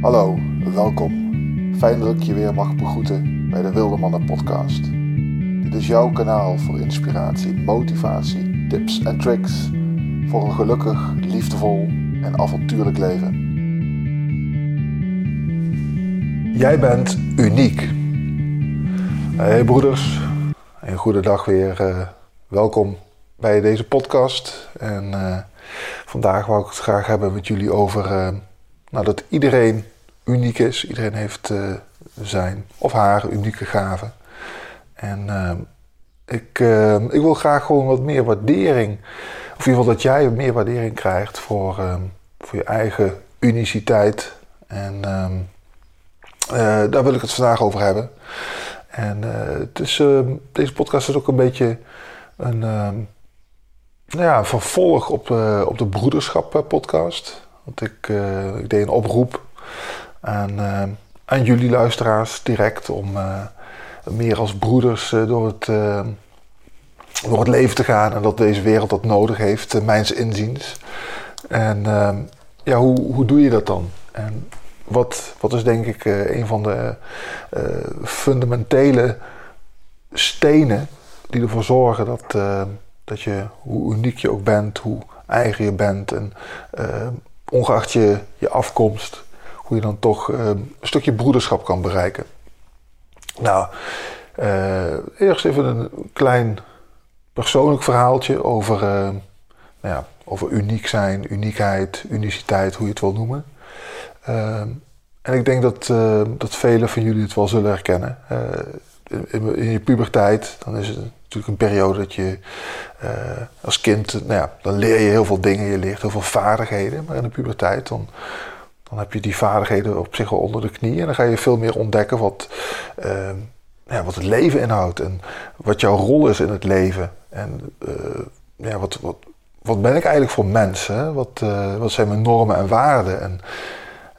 Hallo, welkom. Fijn dat ik je weer mag begroeten bij de Wilde Mannen podcast. Dit is jouw kanaal voor inspiratie, motivatie, tips en tricks voor een gelukkig, liefdevol en avontuurlijk leven. Jij bent uniek. Hey broeders, een goede dag weer. Uh, welkom bij deze podcast. En uh, vandaag wou ik het graag hebben met jullie over uh, nou, dat iedereen uniek is. Iedereen heeft zijn of haar unieke gaven. En ik, ik wil graag gewoon wat meer waardering. Of in ieder geval dat jij meer waardering krijgt voor, voor je eigen uniciteit. En daar wil ik het vandaag over hebben. En het is, deze podcast is ook een beetje een, nou ja, vervolg op, uh, op de Broederschap podcast. Want ik, ik deed een oproep aan, aan jullie luisteraars direct om meer als broeders door, het, door het leven te gaan. En dat deze wereld dat nodig heeft, mijns inziens. En ja, hoe, hoe doe je dat dan? En wat, wat is denk ik een van de fundamentele stenen die ervoor zorgen dat, dat je, hoe uniek je ook bent, hoe eigen je bent en ongeacht je, je afkomst, hoe je dan toch een stukje broederschap kan bereiken. Nou, eerst even een klein persoonlijk verhaaltje over, nou ja, over uniek zijn, uniekheid, uniciteit, hoe je het wil noemen. Uh, en ik denk dat, uh, dat velen van jullie het wel zullen herkennen. In, je puberteit, dan is het natuurlijk een periode dat je uh, als kind, nou ja, dan leer je heel veel dingen, je leert heel veel vaardigheden. Maar in de puberteit, dan, dan heb je die vaardigheden op zich al onder de knie. En dan ga je veel meer ontdekken wat, ehm, ja, wat het leven inhoudt en wat jouw rol is in het leven. En ja, wat, wat, wat ben ik eigenlijk voor mens? Hè? Wat, wat zijn mijn normen en waarden? En,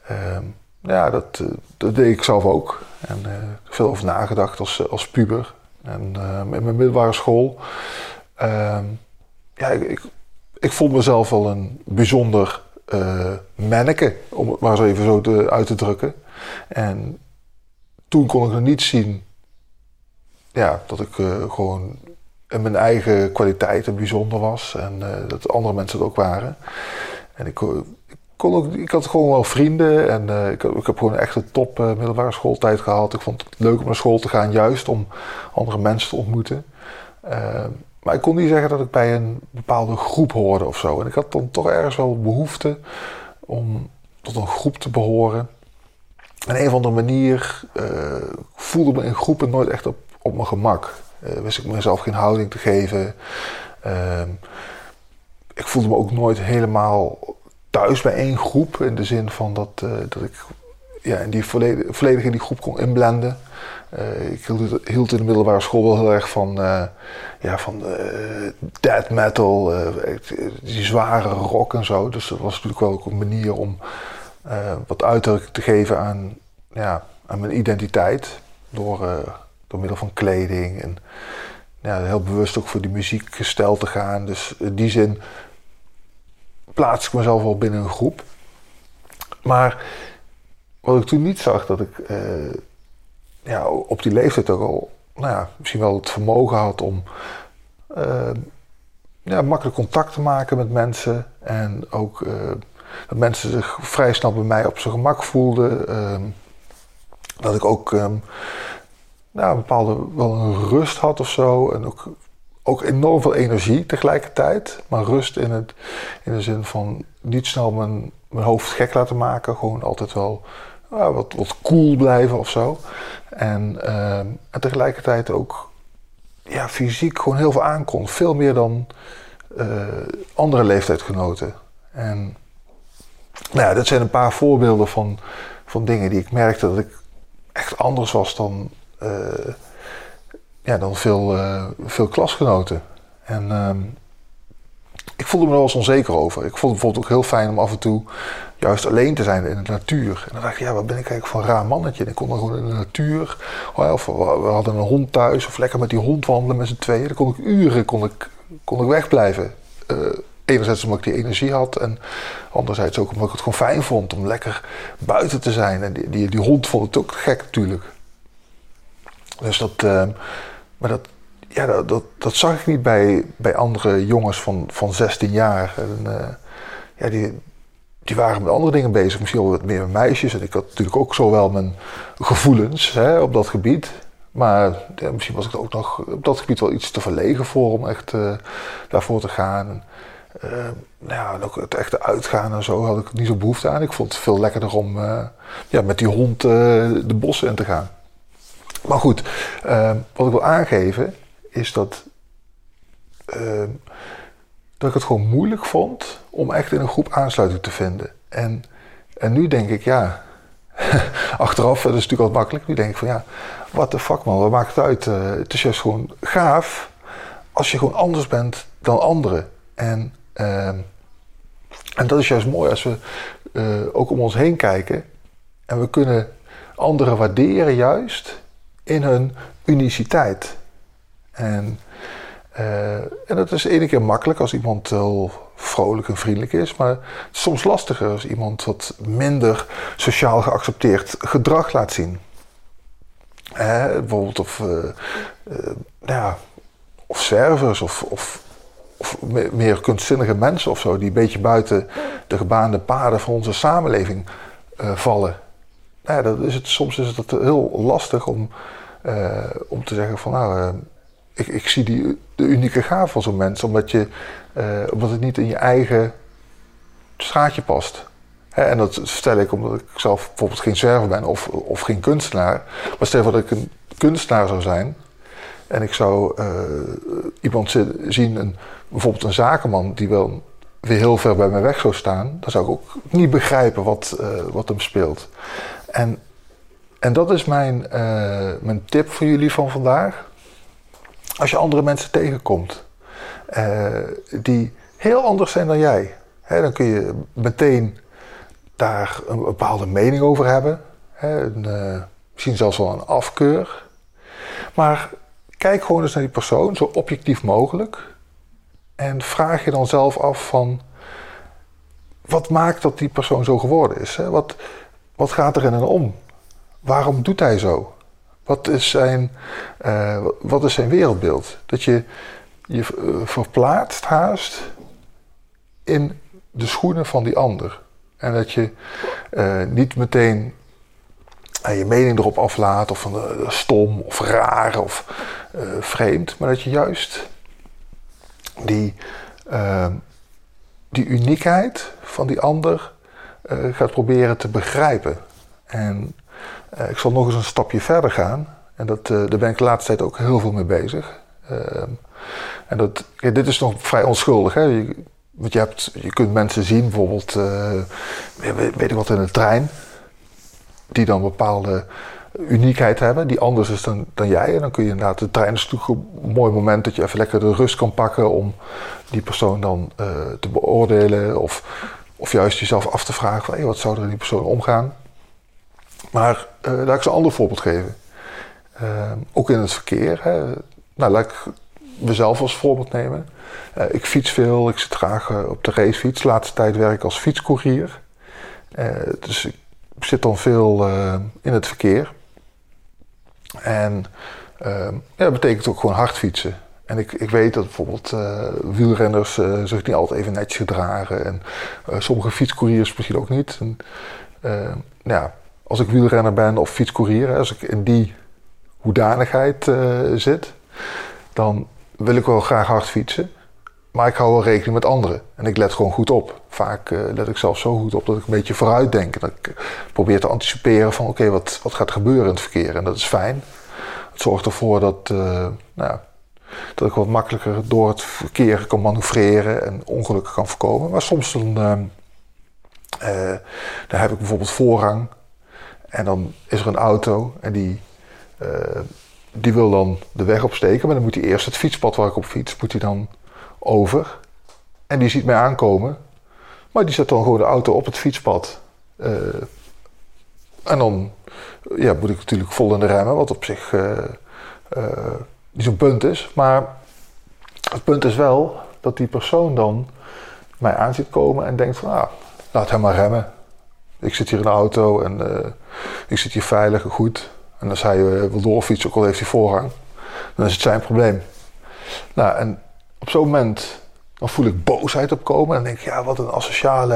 ehm, ja, dat, eh, dat deed ik zelf ook. En uh, veel over nagedacht als, als puber. En uh, in mijn middelbare school. Uh, ja, ik, ik, vond mezelf wel een bijzonder manneke, om het maar zo even zo te, uit te drukken. En toen kon ik nog niet zien ja, dat ik gewoon in mijn eigen kwaliteiten bijzonder was. En dat andere mensen het ook waren. En ik, ik had gewoon wel vrienden en uh, ik, ik, heb gewoon echt een top uh, middelbare schooltijd gehad. Ik vond het leuk om naar school te gaan, juist om andere mensen te ontmoeten. Uh, maar ik kon niet zeggen dat ik bij een bepaalde groep hoorde of zo. En ik had dan toch ergens wel behoefte om tot een groep te behoren. En een of andere manier voelde me in groepen nooit echt op, op mijn gemak. wist ik mezelf geen houding te geven. Ehm, ik voelde me ook nooit helemaal thuis bij één groep. In de zin van dat, uh, dat ik ja, in die volledig, volledig in die groep kon inblenden. Uh, ik hield, in de middelbare school wel heel erg van, uh, ja, van death metal, die zware rock en zo. Dus dat was natuurlijk wel ook een manier om wat uitdrukking te geven aan, ja, aan mijn identiteit. Door, door middel van kleding en heel bewust ook voor die muziekgestel te gaan. Dus in die zin plaats ik mezelf wel binnen een groep. Maar wat ik toen niet zag, dat ik uh, ja, op die leeftijd ook al nou ja, misschien wel het vermogen had om uh, ja, makkelijk contact te maken met mensen. En ook uh, dat mensen zich vrij snel bij mij op zijn gemak voelden. Ehm, dat ik ook nou, een bepaalde wel een rust had of zo. En ook ook enorm veel energie tegelijkertijd. Maar rust in, het, in de zin van niet snel mijn, mijn hoofd gek laten maken. Gewoon altijd wel wat, wat cool blijven of zo. En, uh, en tegelijkertijd ook ja, fysiek gewoon heel veel aankon. Veel meer dan uh, andere leeftijdgenoten. En nou ja, dat zijn een paar voorbeelden van, van dingen die ik merkte dat ik echt anders was dan... Uh, ja, dan veel, uh, veel klasgenoten. En uh, ik voelde me er wel eens onzeker over. Ik vond het bijvoorbeeld ook heel fijn om af en toe juist alleen te zijn in de natuur. En dan dacht ik, ja, wat ben ik eigenlijk voor een raar mannetje? En ik kon dan gewoon in de natuur. Of we hadden een hond thuis, of lekker met die hond wandelen met z'n tweeën. Dan kon ik uren kon ik, kon ik wegblijven. Uh, enerzijds omdat ik die energie had en anderzijds ook omdat ik het gewoon fijn vond om lekker buiten te zijn. En die, die, die hond vond het ook gek natuurlijk. Dus dat, uh, maar dat, ja, dat, dat, zag ik niet bij, bij andere jongens van, van 16 jaar. En, uh, ja, die, die waren met andere dingen bezig, misschien wel wat meer met meisjes. En ik had natuurlijk ook zo wel mijn gevoelens hè, op dat gebied. Maar misschien was ik ook nog op dat gebied wel iets te verlegen voor om echt uh, daarvoor te gaan. Uh, nou ja, ook het echte uitgaan en zo had ik niet zo behoefte aan. Ik vond het veel lekkerder om ja, met die hond de bossen in te gaan. Maar goed, wat ik wil aangeven is dat, dat ik het gewoon moeilijk vond om echt in een groep aansluiting te vinden. En, en nu denk ik, ja, achteraf, dat is natuurlijk wat makkelijk. Nu denk ik van ja, what the fuck man, wat maakt het uit? Uh, het is juist gewoon gaaf als je gewoon anders bent dan anderen. En, uh, en dat is juist mooi als we uh, ook om ons heen kijken en we kunnen anderen waarderen juist in hun uniciteit. En, uh, en dat is ene keer makkelijk als iemand wel vrolijk en vriendelijk is, maar soms lastiger als iemand wat minder sociaal geaccepteerd gedrag laat zien. Eh, bijvoorbeeld of, uh, uh, ja, of servers of, of, of, meer kunstzinnige mensen of zo, die een beetje buiten de gebaande paden van onze samenleving vallen. Nou, is het, soms is het heel lastig om, om te zeggen van nou, ik, ik zie die, de unieke gave van zo'n mens, omdat, je, omdat het niet in je eigen straatje past en dat vertel ik omdat ik zelf bijvoorbeeld geen zwerver ben of, of geen kunstenaar. Maar stel dat ik een kunstenaar zou zijn en ik zou iemand zien, een, bijvoorbeeld een zakenman die wel weer heel ver bij mij weg zou staan, dan zou ik ook niet begrijpen wat, wat hem speelt. En, en dat is mijn, uh, mijn tip voor jullie van vandaag. Als je andere mensen tegenkomt die heel anders zijn dan jij, hè, dan kun je meteen daar een bepaalde mening over hebben. Hè, een, uh, misschien zelfs wel een afkeur. Maar kijk gewoon eens naar die persoon, zo objectief mogelijk. En vraag je dan zelf af van... Wat maakt dat die persoon zo geworden is? Hè? Wat, wat gaat er in hem om? Waarom doet hij zo? Wat is zijn, uh, wat is zijn wereldbeeld? Dat je je uh, verplaatst haast in de schoenen van die ander. En dat je uh, niet meteen je mening erop aflaat of van stom of raar of vreemd, maar dat je juist die, die uniekheid van die ander gaat proberen te begrijpen. En ik zal nog eens een stapje verder gaan. En dat, daar ben ik de laatste tijd ook heel veel mee bezig. Ehm, en dat, dit is nog vrij onschuldig. Hè? Want je, hebt, je kunt mensen zien, bijvoorbeeld, uh, weet, ik wat, in een trein, die dan bepaalde uniekheid hebben, die anders is dan, dan jij. En dan kun je inderdaad, de trein is een mooi moment dat je even lekker de rust kan pakken om die persoon dan uh, te beoordelen. Of, of juist jezelf af te vragen van, hey, wat zou er in die persoon omgaan. Maar uh, laat ik ze een ander voorbeeld geven. ook in het verkeer. Hè. Nou, laat ik mezelf als voorbeeld nemen. Uh, ik fiets veel, ik zit graag op de racefiets. Laatste tijd werk ik als fietscourier. Dus ik zit dan veel in het verkeer. En ja, dat betekent ook gewoon hard fietsen. En ik, ik weet dat bijvoorbeeld wielrenners zich niet altijd even netjes gedragen. En sommige fietscouriers misschien ook niet. En, ja, als ik wielrenner ben of fietscourier, als ik in die hoedanigheid zit, dan wil ik wel graag hard fietsen. Maar ik hou wel rekening met anderen. En ik let gewoon goed op. Vaak let ik zelf zo goed op dat ik een beetje vooruit denk. Dat ik probeer te anticiperen van oké, wat, wat gaat gebeuren in het verkeer. En dat is fijn. Het zorgt ervoor dat, nou, dat ik wat makkelijker door het verkeer kan manoeuvreren en ongelukken kan voorkomen. Maar soms dan, uh, dan heb ik bijvoorbeeld voorrang. En dan is er een auto en die die wil dan de weg opsteken, maar dan moet hij eerst het fietspad waar ik op fiets, moet hij dan over. En die ziet mij aankomen, maar die zet dan gewoon de auto op het fietspad. En dan ja, moet ik natuurlijk vol in de remmen, wat op zich niet zo'n punt is. Maar het punt is wel dat die persoon dan mij aan ziet komen en denkt van, ah, laat hem maar remmen. Ik zit hier in de auto en ik zit hier veilig en goed. En als hij wil doorfietsen, ook al heeft hij voorrang, dan is het zijn probleem. Nou, en op zo'n moment dan voel ik boosheid opkomen. En denk ik, ja, wat een asociale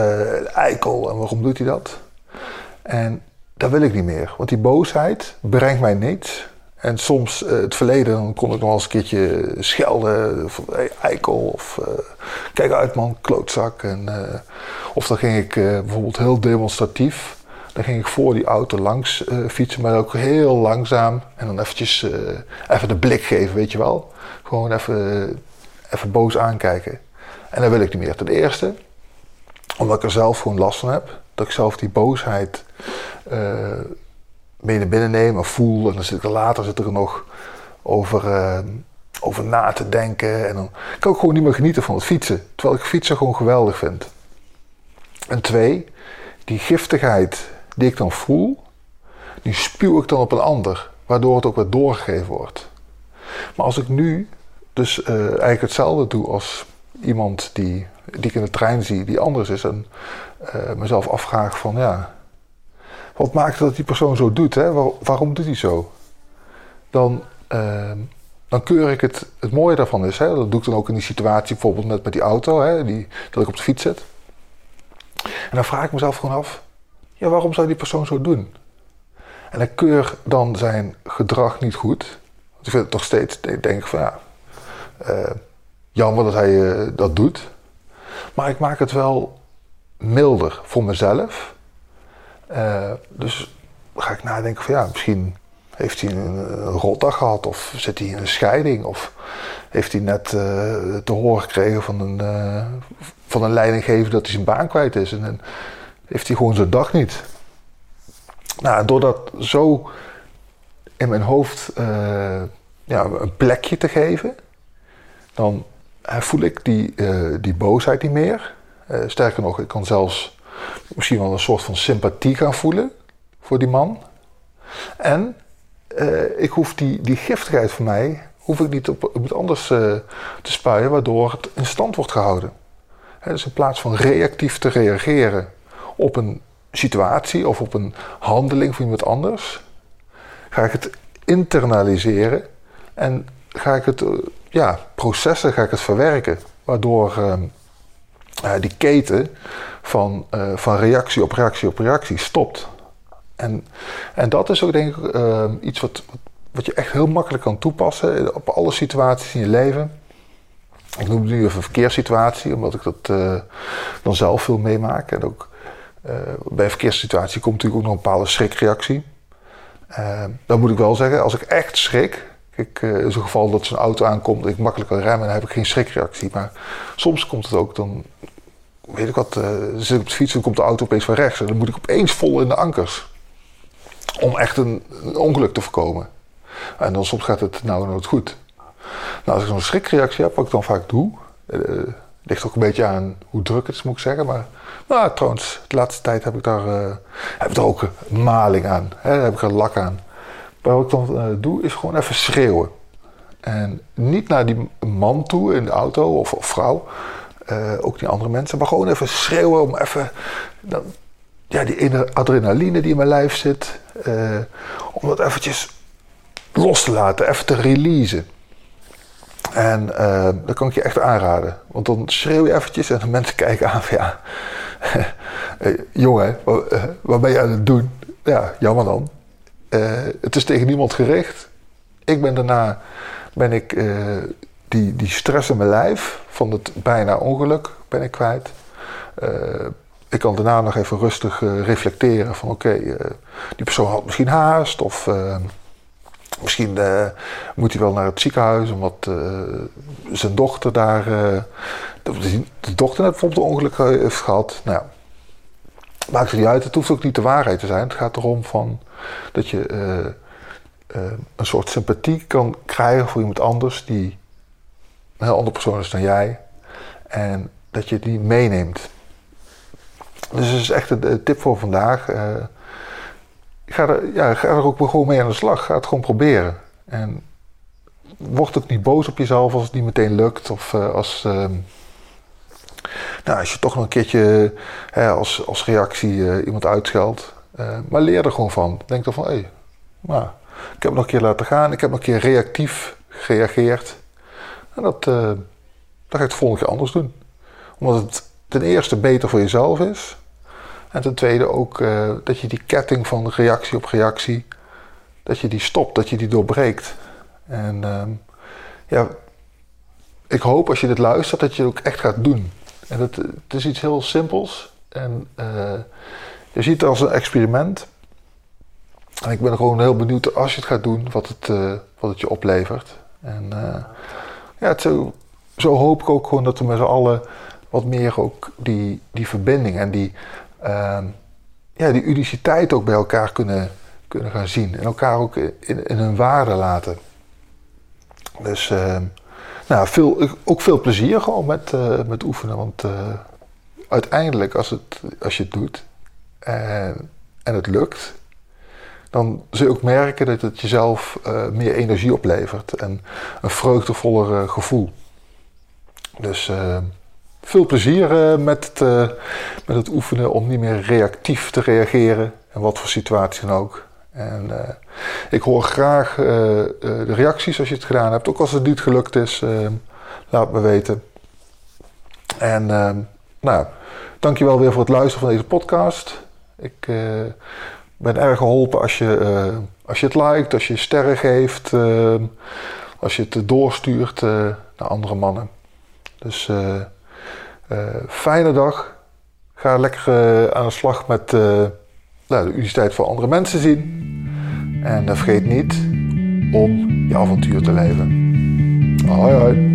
eikel. En waarom doet hij dat? En dat wil ik niet meer. Want die boosheid brengt mij niets. En soms, uh, het verleden, dan kon ik nog eens een keertje schelden. Hey, eikel. Of uh, kijk uit man, klootzak. En, uh, of dan ging ik bijvoorbeeld heel demonstratief. Dan ging ik voor die auto langs fietsen. Maar ook heel langzaam. En dan eventjes even de blik geven, weet je wel. Gewoon even, even boos aankijken. En dat wil ik niet meer. Ten eerste, omdat ik er zelf gewoon last van heb. Dat ik zelf die boosheid mee naar binnen en voel. En dan zit ik er later zit er nog over, uh, over na te denken. En dan kan ik gewoon niet meer genieten van het fietsen. Terwijl ik fietsen gewoon geweldig vind. En twee, die giftigheid die ik dan voel, die spuw ik dan op een ander. Waardoor het ook weer doorgegeven wordt. Maar als ik nu dus uh, eigenlijk hetzelfde doe als iemand die, die ik in de trein zie, die anders is. En uh, mezelf afvraag van ja, wat maakt dat die persoon zo doet? Hè? waarom doet hij zo? Dan, uh, dan keur ik het, het mooie daarvan is, hè? dat doe ik dan ook in die situatie, bijvoorbeeld net met die auto, hè? Die, dat ik op de fiets zit. En dan vraag ik mezelf gewoon af, ja, waarom zou die persoon zo doen? En ik keur dan zijn gedrag niet goed. Want ik vind het nog steeds, denk van ja, uh, jammer dat hij uh, dat doet. Maar ik maak het wel milder voor mezelf. Uh, dus ga ik nadenken van ja, misschien heeft hij een, rotdag gehad of zit hij in een scheiding of heeft hij net uh, te horen gekregen van een, van een leidinggever dat hij zijn baan kwijt is en dan heeft hij gewoon zijn dag niet. Nou, door dat zo in mijn hoofd ja, een plekje te geven, dan voel ik die, die boosheid niet meer. Sterker nog, ik kan zelfs misschien wel een soort van sympathie gaan voelen voor die man. En uh, ik hoef die, die giftigheid van mij, hoef ik niet op, op anders te spuien, waardoor het in stand wordt gehouden. Dus in plaats van reactief te reageren op een situatie of op een handeling van iemand anders, ga ik het internaliseren en ga ik het ja, processen ga ik het verwerken. Waardoor uh, die keten van, uh, van reactie op reactie op reactie stopt. En, en dat is ook denk ik uh, iets wat, wat je echt heel makkelijk kan toepassen op alle situaties in je leven. Ik noem nu even een verkeerssituatie, omdat ik dat dan zelf veel meemaak. En ook bij een verkeerssituatie komt natuurlijk ook nog een bepaalde schrikreactie. dan moet ik wel zeggen, als ik echt schrik, uh, in zo'n geval dat zo'n auto aankomt, dat ik makkelijk kan remmen, dan heb ik geen schrikreactie. Maar soms komt het ook, dan weet ik wat, uh, zit ik op de fiets en komt de auto opeens van rechts. En dan moet ik opeens vol in de ankers. Om echt een, ongeluk te voorkomen. En dan soms gaat het nou nooit goed. Nou, als ik zo'n schrikreactie heb, wat ik dan vaak doe, uh, ligt ook een beetje aan hoe druk het is, moet ik zeggen. Maar nou, trouwens, de laatste tijd heb ik daar, heb ik ook maling aan. Hè, daar heb ik er lak aan. Maar wat ik dan uh, doe, is gewoon even schreeuwen. En niet naar die man toe in de auto of, vrouw, uh, ook die andere mensen, maar gewoon even schreeuwen om even dan, ja, die adrenaline die in mijn lijf zit, uh, om dat eventjes los te laten, even te releasen. En uh, dat kan ik je echt aanraden. Want dan schreeuw je eventjes en de mensen kijken aan van ja, jongen, wat, wat ben je aan het doen? Ja, jammer dan. Uh, het is tegen niemand gericht. Ik ben daarna ben ik uh, die, die stress in mijn lijf van het bijna ongeluk ben ik kwijt. Uh, ik kan daarna nog even rustig reflecteren van oké, die persoon had misschien haast of misschien moet hij wel naar het ziekenhuis omdat zijn dochter daar, de, de, dochter net bijvoorbeeld een ongeluk heeft gehad. Nou, maakt het niet uit, het hoeft ook niet de waarheid te zijn. Het gaat erom van dat je uh, uh, een soort sympathie kan krijgen voor iemand anders die een heel andere persoon is dan jij. En dat je die meeneemt. Dus dat is echt een tip voor vandaag. Uh, ga, er, ja, ga er ook gewoon mee aan de slag. Ga het gewoon proberen. En word ook niet boos op jezelf als het niet meteen lukt. Of als Nou, als je toch nog een keertje hè, als, als reactie iemand uitscheldt, maar leer er gewoon van. Denk dan van, hé, hey, nou, ik heb nog een keer laten gaan, ik heb nog een keer reactief gereageerd. En dat, dat ga ik het volgende keer anders doen. Omdat het ten eerste beter voor jezelf is. En ten tweede ook dat je die ketting van reactie op reactie, dat je die stopt, dat je die doorbreekt. En ehm, ja, ik hoop als je dit luistert dat je het ook echt gaat doen. En het, het is iets heel simpels. En uh, je ziet het als een experiment. En ik ben gewoon heel benieuwd als je het gaat doen, wat het, uh, wat het je oplevert. En uh, ja, zo, zo, hoop ik ook gewoon dat we met z'n allen wat meer ook die, die verbinding en die, ehm, ja, die uniciteit ook bij elkaar kunnen, kunnen gaan zien. En elkaar ook in, in hun waarde laten. Dus uh, nou, veel, ook veel plezier gewoon met, uh, met oefenen. Want uh, uiteindelijk, als, het, als je het doet en, en het lukt, dan zul je ook merken dat het jezelf meer energie oplevert en een vreugdevoller gevoel. Dus veel plezier met, het, met het oefenen om niet meer reactief te reageren, en wat voor situatie dan ook. En uh, ik hoor graag uh, de reacties als je het gedaan hebt. Ook als het niet gelukt is, uh, laat me weten. En nou, dankjewel weer voor het luisteren van deze podcast. Ik ben erg geholpen als je, als je het liked, als je sterren geeft, als je het doorstuurt naar andere mannen. Dus fijne dag. Ga lekker aan de slag met nou, de universiteit voor andere mensen zien. En vergeet niet om je avontuur te leven. Hoi hoi.